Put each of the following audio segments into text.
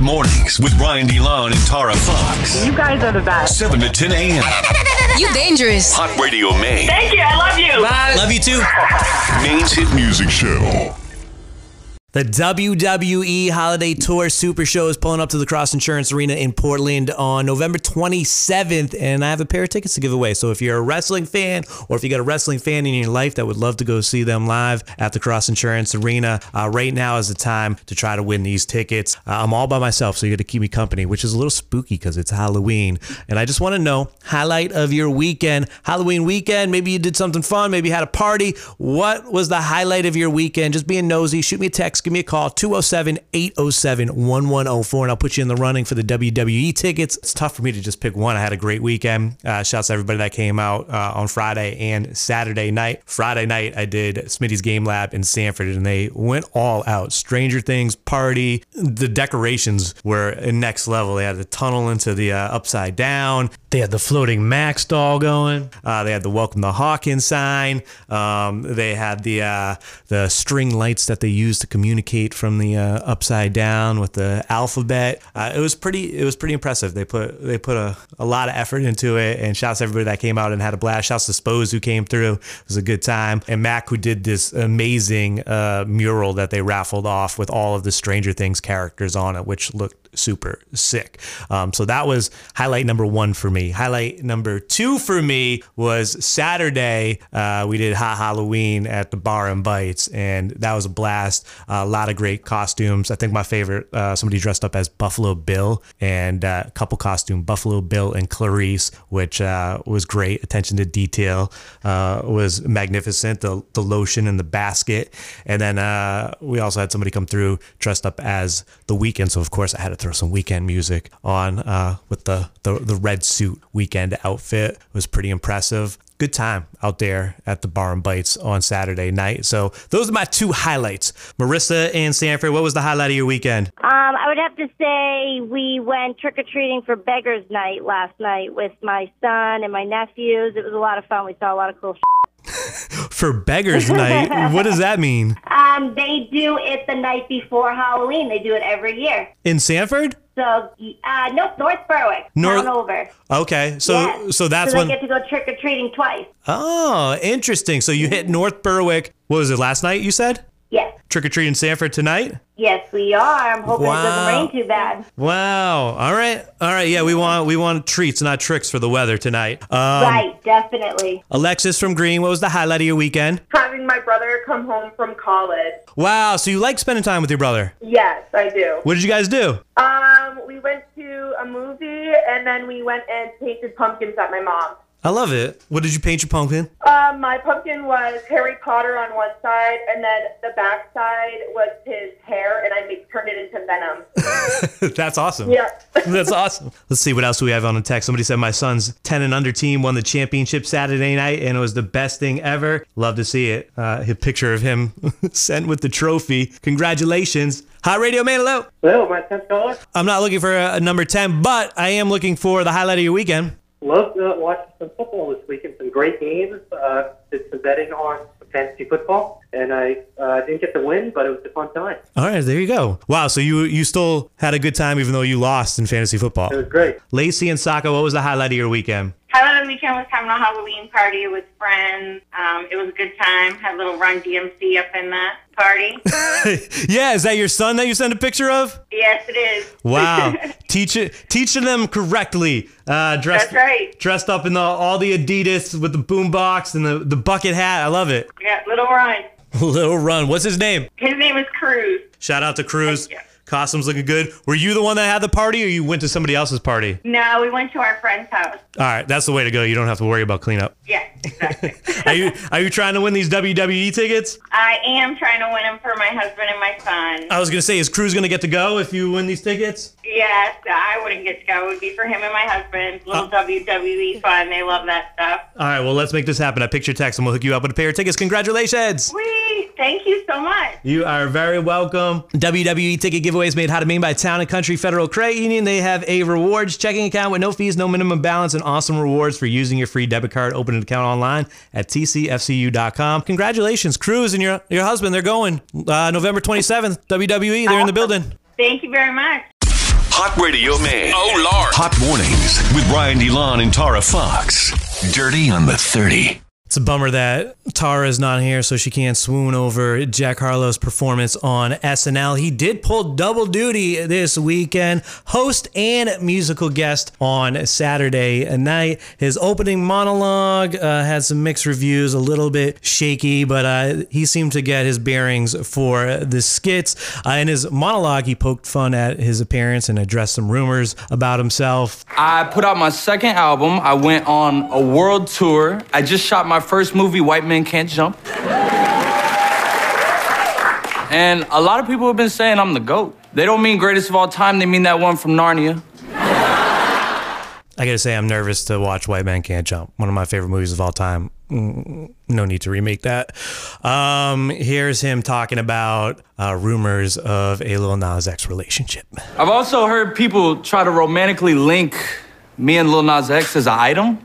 Mornings with Brian DeLon and Tara Fox. You guys are the best. 7 to 10 a.m. You dangerous. Hot Radio Maine. Thank you. I love you. Bye. Love you too. Maine's hit music show. The WWE Holiday Tour Super Show is pulling up to the Cross Insurance Arena in Portland on November 27th, and I have a pair of tickets to give away. So if you're a wrestling fan, or if you got a wrestling fan in your life that would love to go see them live at the Cross Insurance Arena, uh, right now is the time to try to win these tickets. Uh, I'm all by myself, so you got to keep me company, which is a little spooky because it's Halloween, and I just want to know highlight of your weekend, Halloween weekend. Maybe you did something fun, maybe you had a party. What was the highlight of your weekend? Just being nosy. Shoot me a text give me a call 207 807 1104 and I'll put you in the running for the WWE tickets. It's tough for me to just pick one. I had a great weekend. Uh, shouts to everybody that came out uh, on Friday and Saturday night. Friday night, I did Smitty's Game Lab in Sanford and they went all out. Stranger Things party. The decorations were next level. They had the tunnel into the uh, upside down. They had the floating Max doll going. Uh, they had the Welcome to Hawkins sign. Um, they had the uh, the string lights that they used to communicate from the uh, upside down with the alphabet. Uh, it was pretty. It was pretty impressive. They put they put a, a lot of effort into it. And shouts to everybody that came out and had a blast. Shouts to Spose who came through. It was a good time. And Mac who did this amazing uh, mural that they raffled off with all of the Stranger Things characters on it, which looked super sick. Um, so that was highlight number one for me. Highlight number two for me was Saturday. Uh, we did Hot Halloween at the Bar and Bites, and that was a blast. Uh, a lot of great costumes. I think my favorite, uh, somebody dressed up as Buffalo Bill, and uh, a couple costume Buffalo Bill and Clarice, which uh, was great. Attention to detail uh, was magnificent. The the lotion and the basket, and then we also had somebody come through dressed up as the Weeknd. So of course I had to throw some Weeknd music on uh, with the, the the red suit Weeknd outfit. It was pretty impressive. Good time out there at the Bar and Bites on Saturday night. So those are my two highlights. Marissa and Sanford, what was the highlight of your weekend? Um, I would have to say we went trick or treating for Beggars Night last night with my son and my nephews. It was a lot of fun. We saw a lot of cool. for Beggars Night, what does that mean? Um, they do it the night before Halloween. They do it every year. In Sanford? So, uh, nope, North Berwick, North- over. Okay, so Yeah. so that's so when. they get to go trick or treating twice. oh, interesting. So you hit North Berwick. What was it last night? You said Yes, trick or treat in Sanford tonight. yes, we are. I'm hoping it doesn't rain too bad. Wow. All right. All right. Yeah, we want we want treats, not tricks for the weather tonight. Um, right, definitely. Alexis from Greene, what was the highlight of your weekend? having my brother come home from college. Wow. So you like spending time with your brother? Yes, I do. What did you guys do? Um, we went to a movie and then we went and painted pumpkins at my mom's. I love it. What did you paint your pumpkin? Um, my pumpkin was Harry Potter on one side, and then the back side was his hair, and I made, turned it into Venom. That's awesome. Yeah. That's awesome. Let's see what else we have on the text. Somebody said my son's 10 and under team won the championship Saturday night and it was the best thing ever. Love to see it. Uh, a picture of him sent with the trophy. Congratulations. Hi, Radio Man, hello. Hello, my 10th caller. I'm not looking for a, a number 10, but I am looking for the highlight of your weekend. Love to watch some football this weekend. Some great games. Uh, did some betting on fantasy football, and I uh, didn't get the win, but it was a fun time. All right, there you go. Wow, so you you still had a good time even though you lost in fantasy football. It was great. Lacey and Saco, what was the highlight of your weekend? Of the weekend was having a Halloween party with friends. Um, it was a good time. Had a little Run DMC up in the party. yeah, is that your son that you sent a picture of? yes, it is. Wow, teach teaching them correctly. Uh, dressed, That's right. Dressed up in the, all the Adidas with the boombox and the, the bucket hat. I love it. Yeah, little Run. Little run. What's his name? His name is Cruz. Shout out to Cruz. Costumes looking good. Were you the one that had the party, or you went to somebody else's party? No, we went to our friend's house. All right, that's the way to go. You don't have to worry about cleanup. Yeah, exactly. Are you are you trying to win these WWE tickets? I am trying to win them for my husband and my son. I was gonna say, is Cruz gonna get to go if you win these tickets? Yes, I wouldn't get to go. It would be for him and my husband. Little uh, WWE fun. They love that stuff. All right, well, let's make this happen. I picture text and we'll hook you up with a pair of tickets. Congratulations! Whee! Thank you so much. You are very welcome. WWE ticket giveaways made how to Maine by Town and Country Federal Credit Union. They have a rewards checking account with no fees, no minimum balance, and awesome rewards for using your free debit card. Open an account online at tcfcu.com. Congratulations, Cruz and your your husband. They're going uh, November 27th. WWE. They're in the building. Thank you very much. Hot Radio Man. Oh, Lord. Hot Mornings with Brian DeLon and Tara Fox. Dirty on the 30. It's a bummer that Tara is not here, so she can't swoon over Jack Harlow's performance on SNL. He did pull double duty this weekend, host and musical guest on Saturday night. His opening monologue uh, had some mixed reviews, a little bit shaky, but uh, he seemed to get his bearings for the skits. Uh, in his monologue, he poked fun at his appearance and addressed some rumors about himself. I put out my second album. I went on a world tour. I just shot my first movie, White Men Can't Jump. And a lot of people have been saying I'm the GOAT. They don't mean greatest of all time, they mean that one from Narnia. I gotta say, I'm nervous to watch White Man Can't Jump, one of my favorite movies of all time. Mm, No need to remake that. Um, here's him talking about uh, rumors of a Lil Nas X relationship. I've also heard people try to romantically link me and Lil Nas X as an item.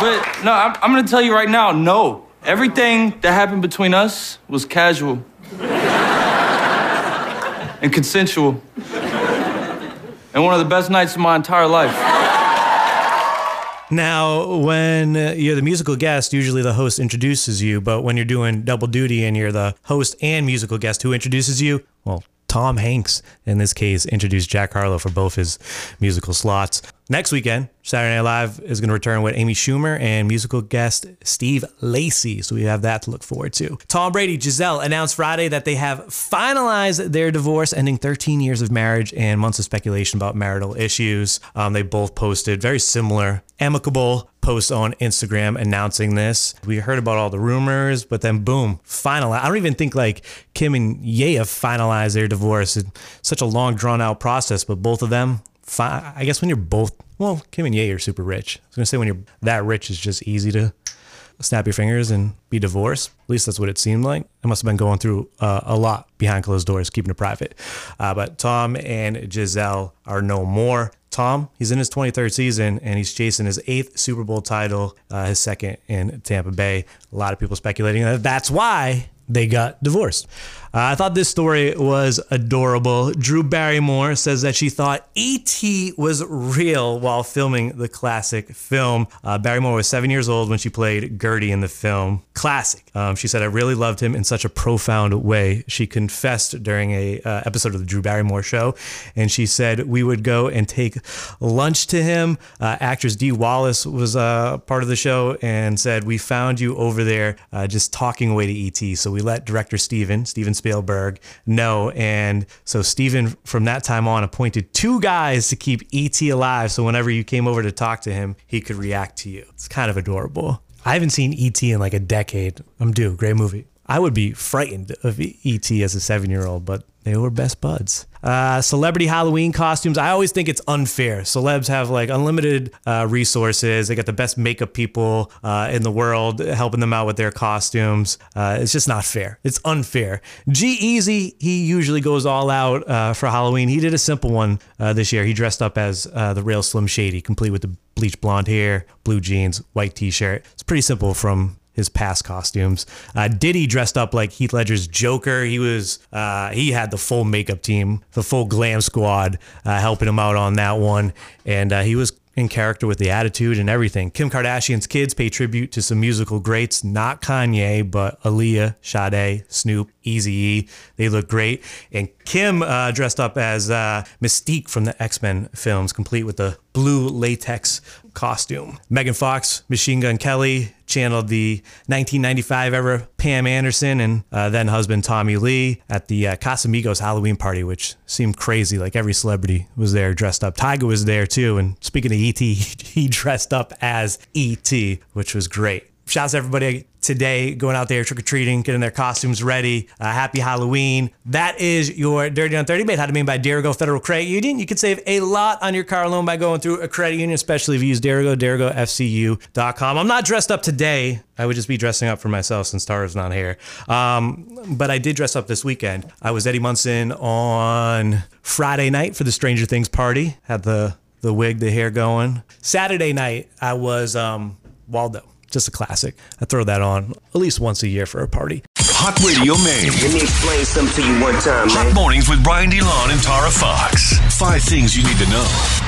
But no, I'm, I'm gonna tell you right now, no. Everything that happened between us was casual and consensual. And one of the best nights of my entire life. Now, when uh, you're the musical guest, usually the host introduces you, but when you're doing double duty and you're the host and musical guest, who introduces you? Well, Tom Hanks, in this case, introduced Jack Harlow for both his musical slots. Next weekend, Saturday Night Live is going to return with Amy Schumer and musical guest Steve Lacey. So we have that to look forward to. Tom Brady, Gisele announced Friday that they have finalized their divorce, ending 13 years of marriage and months of speculation about marital issues. Um, they both posted very similar, amicable posts on Instagram announcing this. We heard about all the rumors, but then boom, final. I don't even think like Kim and Ye have finalized their divorce. It's such a long, drawn out process, but both of them I guess when you're both, well, Kim and Ye are super rich. I was gonna say when you're that rich, it's just easy to snap your fingers and be divorced. At least that's what it seemed like. I must have been going through uh, a lot behind closed doors, keeping it private. Uh, but Tom and Gisele are no more. Tom, he's in his 23rd season and he's chasing his eighth Super Bowl title, uh, his second in Tampa Bay. A lot of people speculating that that's why they got divorced. Uh, I thought this story was adorable. Drew Barrymore says that she thought E.T. was real while filming the classic film. Uh, Barrymore was seven years old when she played Gertie in the film. Classic. Um, she said, I really loved him in such a profound way. She confessed during a uh, episode of the Drew Barrymore show, and she said, we would go and take lunch to him. Uh, actress Dee Wallace was uh, part of the show and said, we found you over there uh, just talking away to E.T. So we let director Steven, Steven know. And so Steven, from that time on, appointed two guys to keep E.T. alive. So whenever you came over to talk to him, he could react to you. It's kind of adorable. I haven't seen E.T. in like a decade. I'm due. Great movie. I would be frightened of E.T. as a seven year old, but they were best buds. Uh, celebrity Halloween costumes. I always think it's unfair. Celebs have like unlimited uh, resources. They got the best makeup people uh, in the world helping them out with their costumes. Uh, it's just not fair. It's unfair. G-Eazy, he usually goes all out uh, for Halloween. He did a simple one uh, this year. He dressed up as the real Slim Shady, complete with the bleach blonde hair, blue jeans, white t shirt. It's pretty simple from his past costumes. Uh, Diddy dressed up like Heath Ledger's Joker. He was uh, he had the full makeup team, the full glam squad, uh, helping him out on that one, and uh, he was in character with the attitude and everything. Kim Kardashian's kids pay tribute to some musical greats, not Kanye, but Aaliyah, Sade, Snoop, Eazy-E. They look great. And Kim uh, dressed up as uh, Mystique from the X-Men films, complete with the blue latex costume. Megan Fox, Machine Gun Kelly channeled the 1995 era Pam Anderson and uh, then husband Tommy Lee at the uh, Casamigos Halloween party, which seemed crazy. Like every celebrity was there dressed up. Tiger was there too. And speaking of ET, he dressed up as ET, which was great. Shouts to everybody today going out there trick or treating, getting their costumes ready. Uh, happy Halloween. That is your Dirty on 30 made how to made by Dirigo Federal Credit Union. You can save a lot on your car loan by going through a credit union, especially if you use Dirigo, DirigoFCU.com. I'm not dressed up today. I would just be dressing up for myself since Tara's not here. Um, but I did dress up this weekend. I was Eddie Munson on Friday night for the Stranger Things party. Had the the wig, the hair going. Saturday night, I was um, Waldo just a classic. I throw that on at least once a year for a party. Hot Hot Radio Maine. Let me explain something to you one time, Hot man. mornings with Brian DeLon and Tara Fox. Five things you need to know.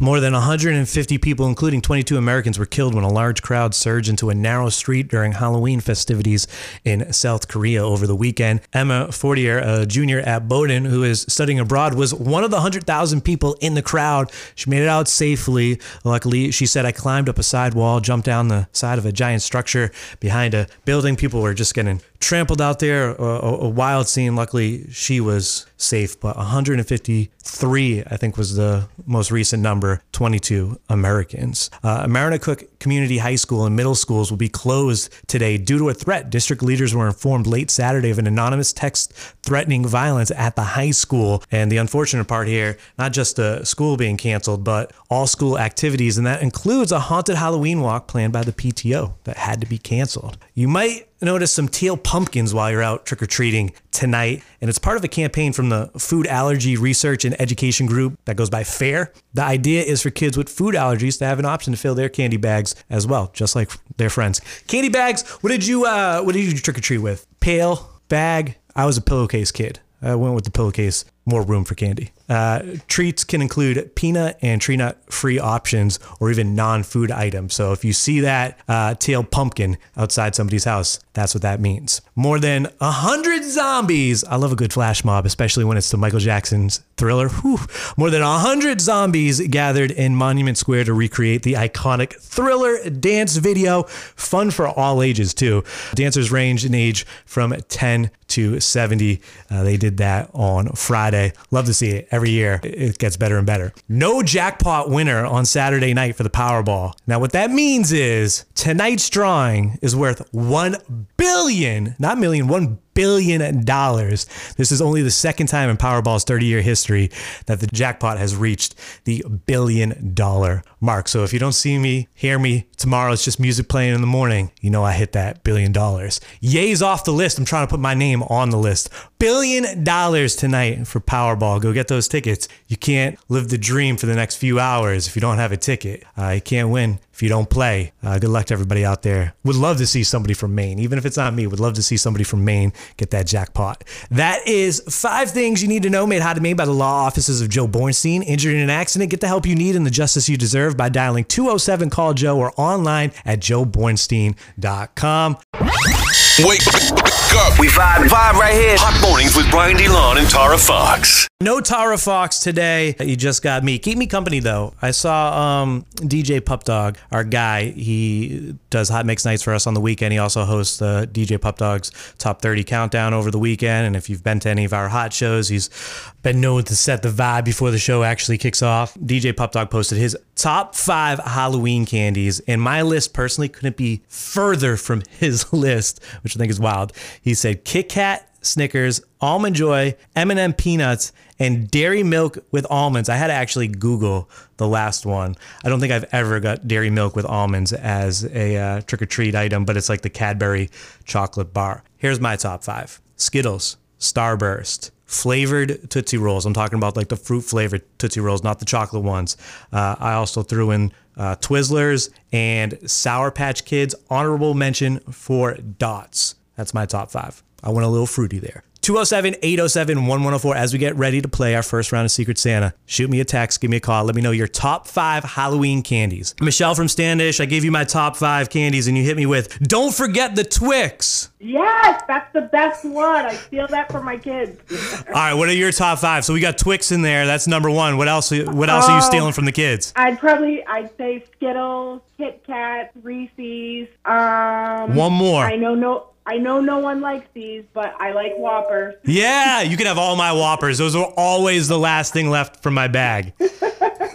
More than 150 people, including 22 Americans, were killed when a large crowd surged into a narrow street during Halloween festivities in South Korea over the weekend. Emma Fortier, a junior at Bowdoin who is studying abroad, was one of the 100,000 people in the crowd. She made it out safely. Luckily, she said, I climbed up a side wall, jumped down the side of a giant structure behind a building. People were just getting trampled out there. A, a, a wild scene. Luckily, she was safe, but 153, I think, was the most recent number 22 Americans. Uh, Cook Community High School and middle schools will be closed today due to a threat. District leaders were informed late Saturday of an anonymous text threatening violence at the high school. And the unfortunate part here, not just the school being canceled, but all school activities. And that includes a haunted Halloween walk planned by the PTO that had to be canceled. You might notice some teal pumpkins while you're out trick or treating tonight. And it's part of a campaign from the Food Allergy Research and Education Group that goes by FARE. The idea is for kids with food allergies to have an option to fill their candy bags as well, just like their friends. Candy bags, what did you uh what did you trick or treat with? Pail, bag. I was a pillowcase kid. I went with the pillowcase, more room for candy. Uh, treats can include peanut and tree nut free options or even non food items. So if you see that uh, tail pumpkin outside somebody's house, that's what that means. More than a hundred zombies. I love a good flash mob, especially when it's to Michael Jackson's thriller. Whew. More than a hundred zombies gathered in Monument Square to recreate the iconic thriller dance video. Fun for all ages, too. Dancers range in age from 10 to 70. Uh, they did that on Friday. Love to see it every year. It gets better and better. No jackpot winner on Saturday night for the Powerball. Now, what that means is tonight's drawing is worth 1 billion, not million, 1 billion dollars. This is only the second time in Powerball's 30 year history that the jackpot has reached the billion dollar mark. So if you don't see me, hear me tomorrow, it's just music playing in the morning. You know I hit that billion dollars. Yay's off the list. I'm trying to put my name on the list. Billion dollars tonight for Powerball. Go get those tickets. You can't live the dream for the next few hours if you don't have a ticket. Uh, you can't win if you don't play. Uh, good luck to everybody out there. Would love to see somebody from Maine, even if it's not me. Would love to see somebody from Maine get that jackpot. That is five things you need to know made how to Maine by the law offices of Joe Bornstein. Injured in an accident, get the help you need and the justice you deserve by dialing 207 Call Joe or online at joebornstein.com. Wake up. We vibe, vibe right here. Hot mornings with Brian DeLon and Tara Fox. No Tara Fox today. You just got me. Keep me company though. I saw um, DJ Pup Dog, our guy. He does hot mix nights for us on the weekend. He also hosts the DJ Pup Dog's Top 30 Countdown over the weekend. And if you've been to any of our hot shows, he's been known to set the vibe before the show actually kicks off. DJ Pup Dog posted his top five Halloween candies, and my list personally couldn't be further from his list, which I think is wild. He said Kit Kat, Snickers, Almond Joy, M&M peanuts, and dairy milk with almonds. I had to actually Google the last one. I don't think I've ever got dairy milk with almonds as a uh, trick or treat item, but it's like the Cadbury chocolate bar. Here's my top five Skittles, Starburst, flavored Tootsie Rolls. I'm talking about like the fruit flavored Tootsie Rolls, not the chocolate ones. Uh, I also threw in uh, Twizzlers and Sour Patch Kids. Honorable mention for Dots. That's my top five. I went a little fruity there. 207 807 1104 as we get ready to play our first round of Secret Santa. Shoot me a text, give me a call. Let me know your top five Halloween candies. Michelle from Standish, I gave you my top five candies and you hit me with, don't forget the Twix. Yes, that's the best one. I steal that for my kids. All right, what are your top five? So we got Twix in there. That's number one. What else? What else are you stealing from the kids? I'd probably I'd say Skittles, Kit Kat, Reese's. Um, One more. I know no. I know no one likes these, but I like Whoppers. Yeah, you can have all my Whoppers. Those are always the last thing left from my bag.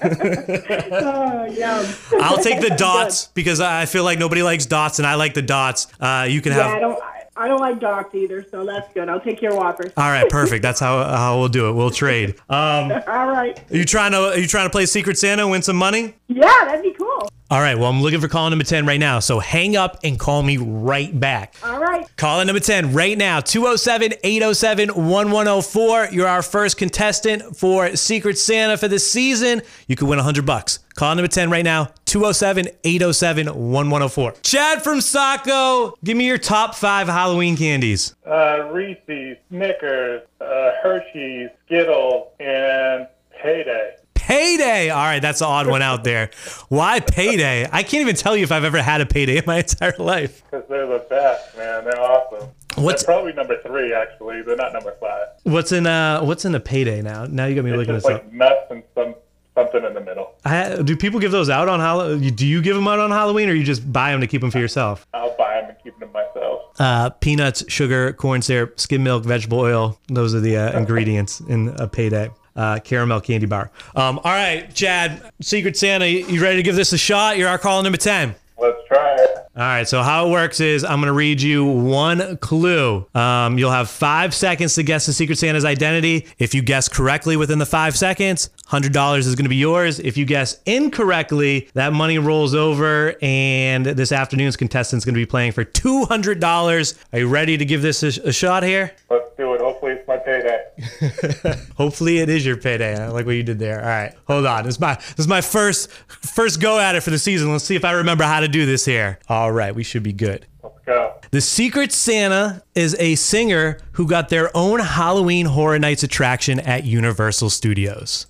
Oh, yum. I'll take the dots because I feel like nobody likes dots, and I like the dots. Uh, you can have. Yeah, I don't. I- don't like dots either, so that's good. I'll take your Whoppers. All right, perfect. That's how how we'll do it. We'll trade. Um, are All right. you trying to are you trying to play Secret Santa, and win some money? Yeah, that'd be cool. All right. Well, I'm looking for call number ten right now. So hang up and call me right back. All right. 10. Call in number 10 right now 207 807 1104. You're our first contestant for Secret Santa for the season. You could win 100 bucks. Call number 10 right now 207 807 1104. Chad from Saco, give me your top five Halloween candies. Uh, Reese's, Snickers, uh, Hershey's, Skittles, and Payday. Payday. All right, that's an odd one out there. Why payday? I can't even tell you if I've ever had a payday in my entire life. Because they're the best, man. They're awesome. What's- They're probably number three, actually. They're not number five. What's in uh what's in a payday now? Now you got me It's looking just this like up. nuts and some something in the middle. I, do people give those out on Halloween? Do you give them out on Halloween or you just buy them to keep them for yourself? I'll buy them and keep them myself. Uh, peanuts, sugar, corn syrup, skim milk, vegetable oil. Those are the uh, ingredients in a payday. Uh, caramel candy bar. Um, all right, Chad, Secret Santa, you ready to give this a shot? You're our call number 10. Let's try it. All right, so how it works is I'm going to read you one clue. Um, you'll have five seconds to guess the Secret Santa's identity. If you guess correctly within the five seconds, $100 is going to be yours. If you guess incorrectly, that money rolls over, and this afternoon's contestant's going to be playing for $200. Are you ready to give this a, a shot here? Let's do it. Hopefully, it's my payday. Hopefully it is your payday. I like what you did there. All right, hold on. This is my this is my first first go at it for the season. Let's see if I remember how to do this here. All right, we should be good. Let's go. The Secret Santa is a singer who got their own Halloween Horror Nights attraction at Universal Studios.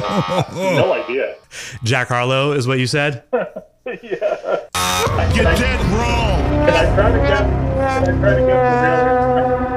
no idea. Jack Harlow is what you said. yeah. You're dead wrong. Can I try to? Can I try to guess the real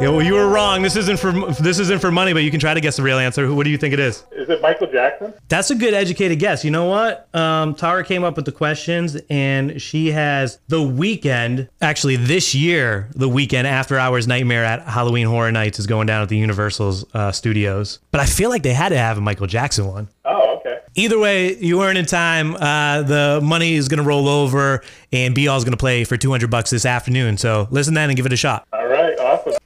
Yeah, well, you were wrong. This isn't for this isn't for money, but you can try to guess the real answer. What do you think it is? Is it Michael Jackson? That's a good educated guess. You know what? Um, Tara came up with the questions, and she has the Weeknd. Actually, this year, the Weeknd after hours nightmare at Halloween Horror Nights is going down at the Universal's uh, studios. But I feel like they had to have a Michael Jackson one. Oh, okay. Either way, you earn in time. Uh, the money is going to roll over, and Be All is going to play for 200 bucks this afternoon. So listen then and give it a shot. All right. Awesome.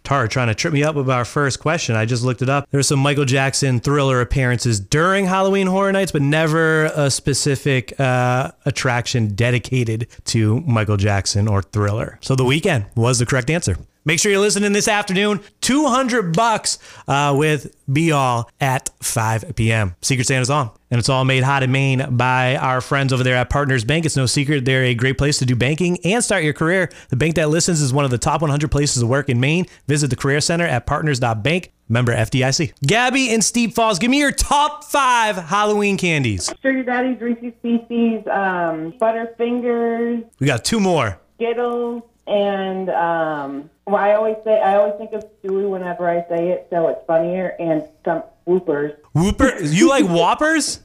Tara trying to trip me up with our first question. I just looked it up. There's some Michael Jackson thriller appearances during Halloween Horror Nights, but never a specific uh, attraction dedicated to Michael Jackson or thriller. So the Weeknd was the correct answer. Make sure you're listening this afternoon. 200 bucks uh, with Be All at 5 p.m. Secret Santa's on. And it's all made hot in Maine by our friends over there at Partners Bank. It's no secret they're a great place to do banking and start your career. The bank that listens is one of the top 100 places to work in Maine. Visit the Career Center at partners.bank. Member FDIC. Gabby and Steep Falls, give me your top five Halloween candies. Sugar Daddies, Reese's Pieces, um, Butterfingers, We got two more. Skittles, and um, well, I always say I always think of Stewie whenever I say it, so it's funnier. And some Whoopers. Whooper, you like Whoppers?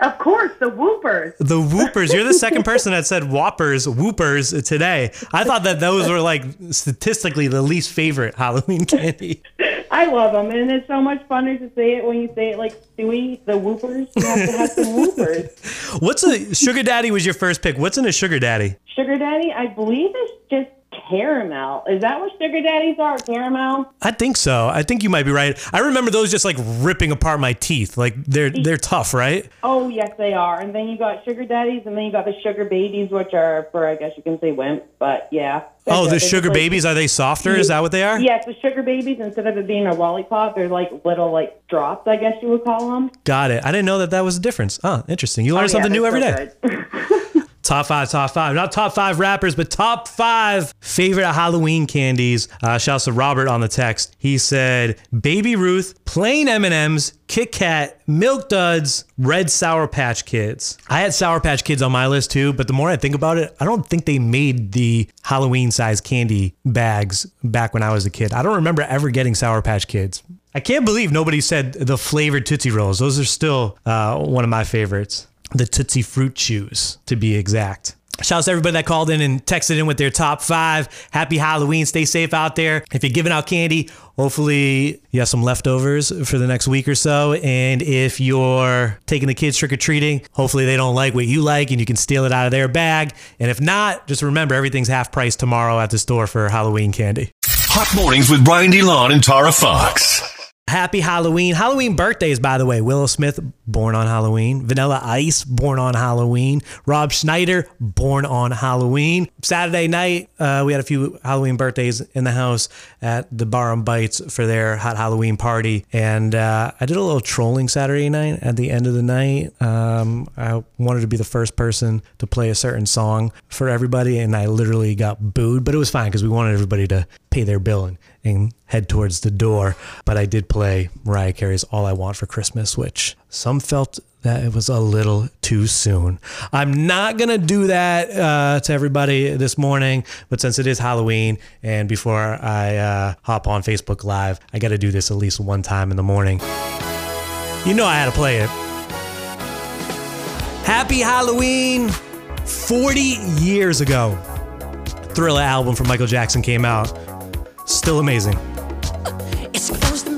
Of course, the Whoopers. The Whoopers. You're the second person that said Whoppers, Whoopers today. I thought that those were like statistically the least favorite Halloween candy. I love them, and it's so much funner to say it when you say it like Stewie, the Whoopers. You have to have some Whoopers. What's a sugar daddy? Was your first pick? What's in a sugar daddy? Sugar Daddy, I believe it's just caramel. Is that what Sugar Daddies are? Caramel? I think so. I think you might be right. I remember those just like ripping apart my teeth. Like they're they're tough, right? Oh, yes, they are. And then you got Sugar Daddies, and then you got the Sugar Babies, which are for, I guess you can say wimps, but yeah. Oh, the sugar like- babies are they softer? Is that what they are? Yes, the sugar babies, instead of it being a lollipop, they're like little like drops, I guess you would call them. Got it. I didn't know that that was a difference. Oh, interesting. You learn oh, something new every day. Top five, top five. Not top five rappers, but top five favorite Halloween candies. Uh, shouts to Robert on the text. He said Baby Ruth, plain M&Ms, Kit Kat, Milk Duds, Red Sour Patch Kids. I had Sour Patch Kids on my list too, but the more I think about it, I don't think they made the Halloween size candy bags back when I was a kid. I don't remember ever getting Sour Patch Kids. I can't believe nobody said the flavored Tootsie Rolls. Those are still uh, one of my favorites. The Tootsie Fruit Chews, to be exact. Shouts to everybody that called in and texted in with their top five. Happy Halloween. Stay safe out there. If you're giving out candy, hopefully you have some leftovers for the next week or so. And if you're taking the kids trick or treating, hopefully they don't like what you like and you can steal it out of their bag. And if not, just remember everything's half price tomorrow at the store for Halloween candy. Hot mornings with Brian DeLon and Tara Fox. Happy Halloween. Halloween birthdays, by the way. Willow Smith born on Halloween. Vanilla Ice, born on Halloween. Rob Schneider, born on Halloween. Saturday night, uh, we had a few Halloween birthdays in the house at the Bar and Bites for their hot Halloween party. And uh, I did a little trolling Saturday night at the end of the night. Um, I wanted to be the first person to play a certain song for everybody, and I literally got booed, but it was fine because we wanted everybody to pay their bill and, and head towards the door. But I did play Mariah Carey's All I Want for Christmas, which some felt that it was a little too soon. I'm not going to do that uh, to everybody this morning, but since it is Halloween and before I uh, hop on Facebook Live, I got to do this at least one time in the morning. You know I had to play it. Happy Halloween! 40 years ago, Thriller album from Michael Jackson came out. Still amazing.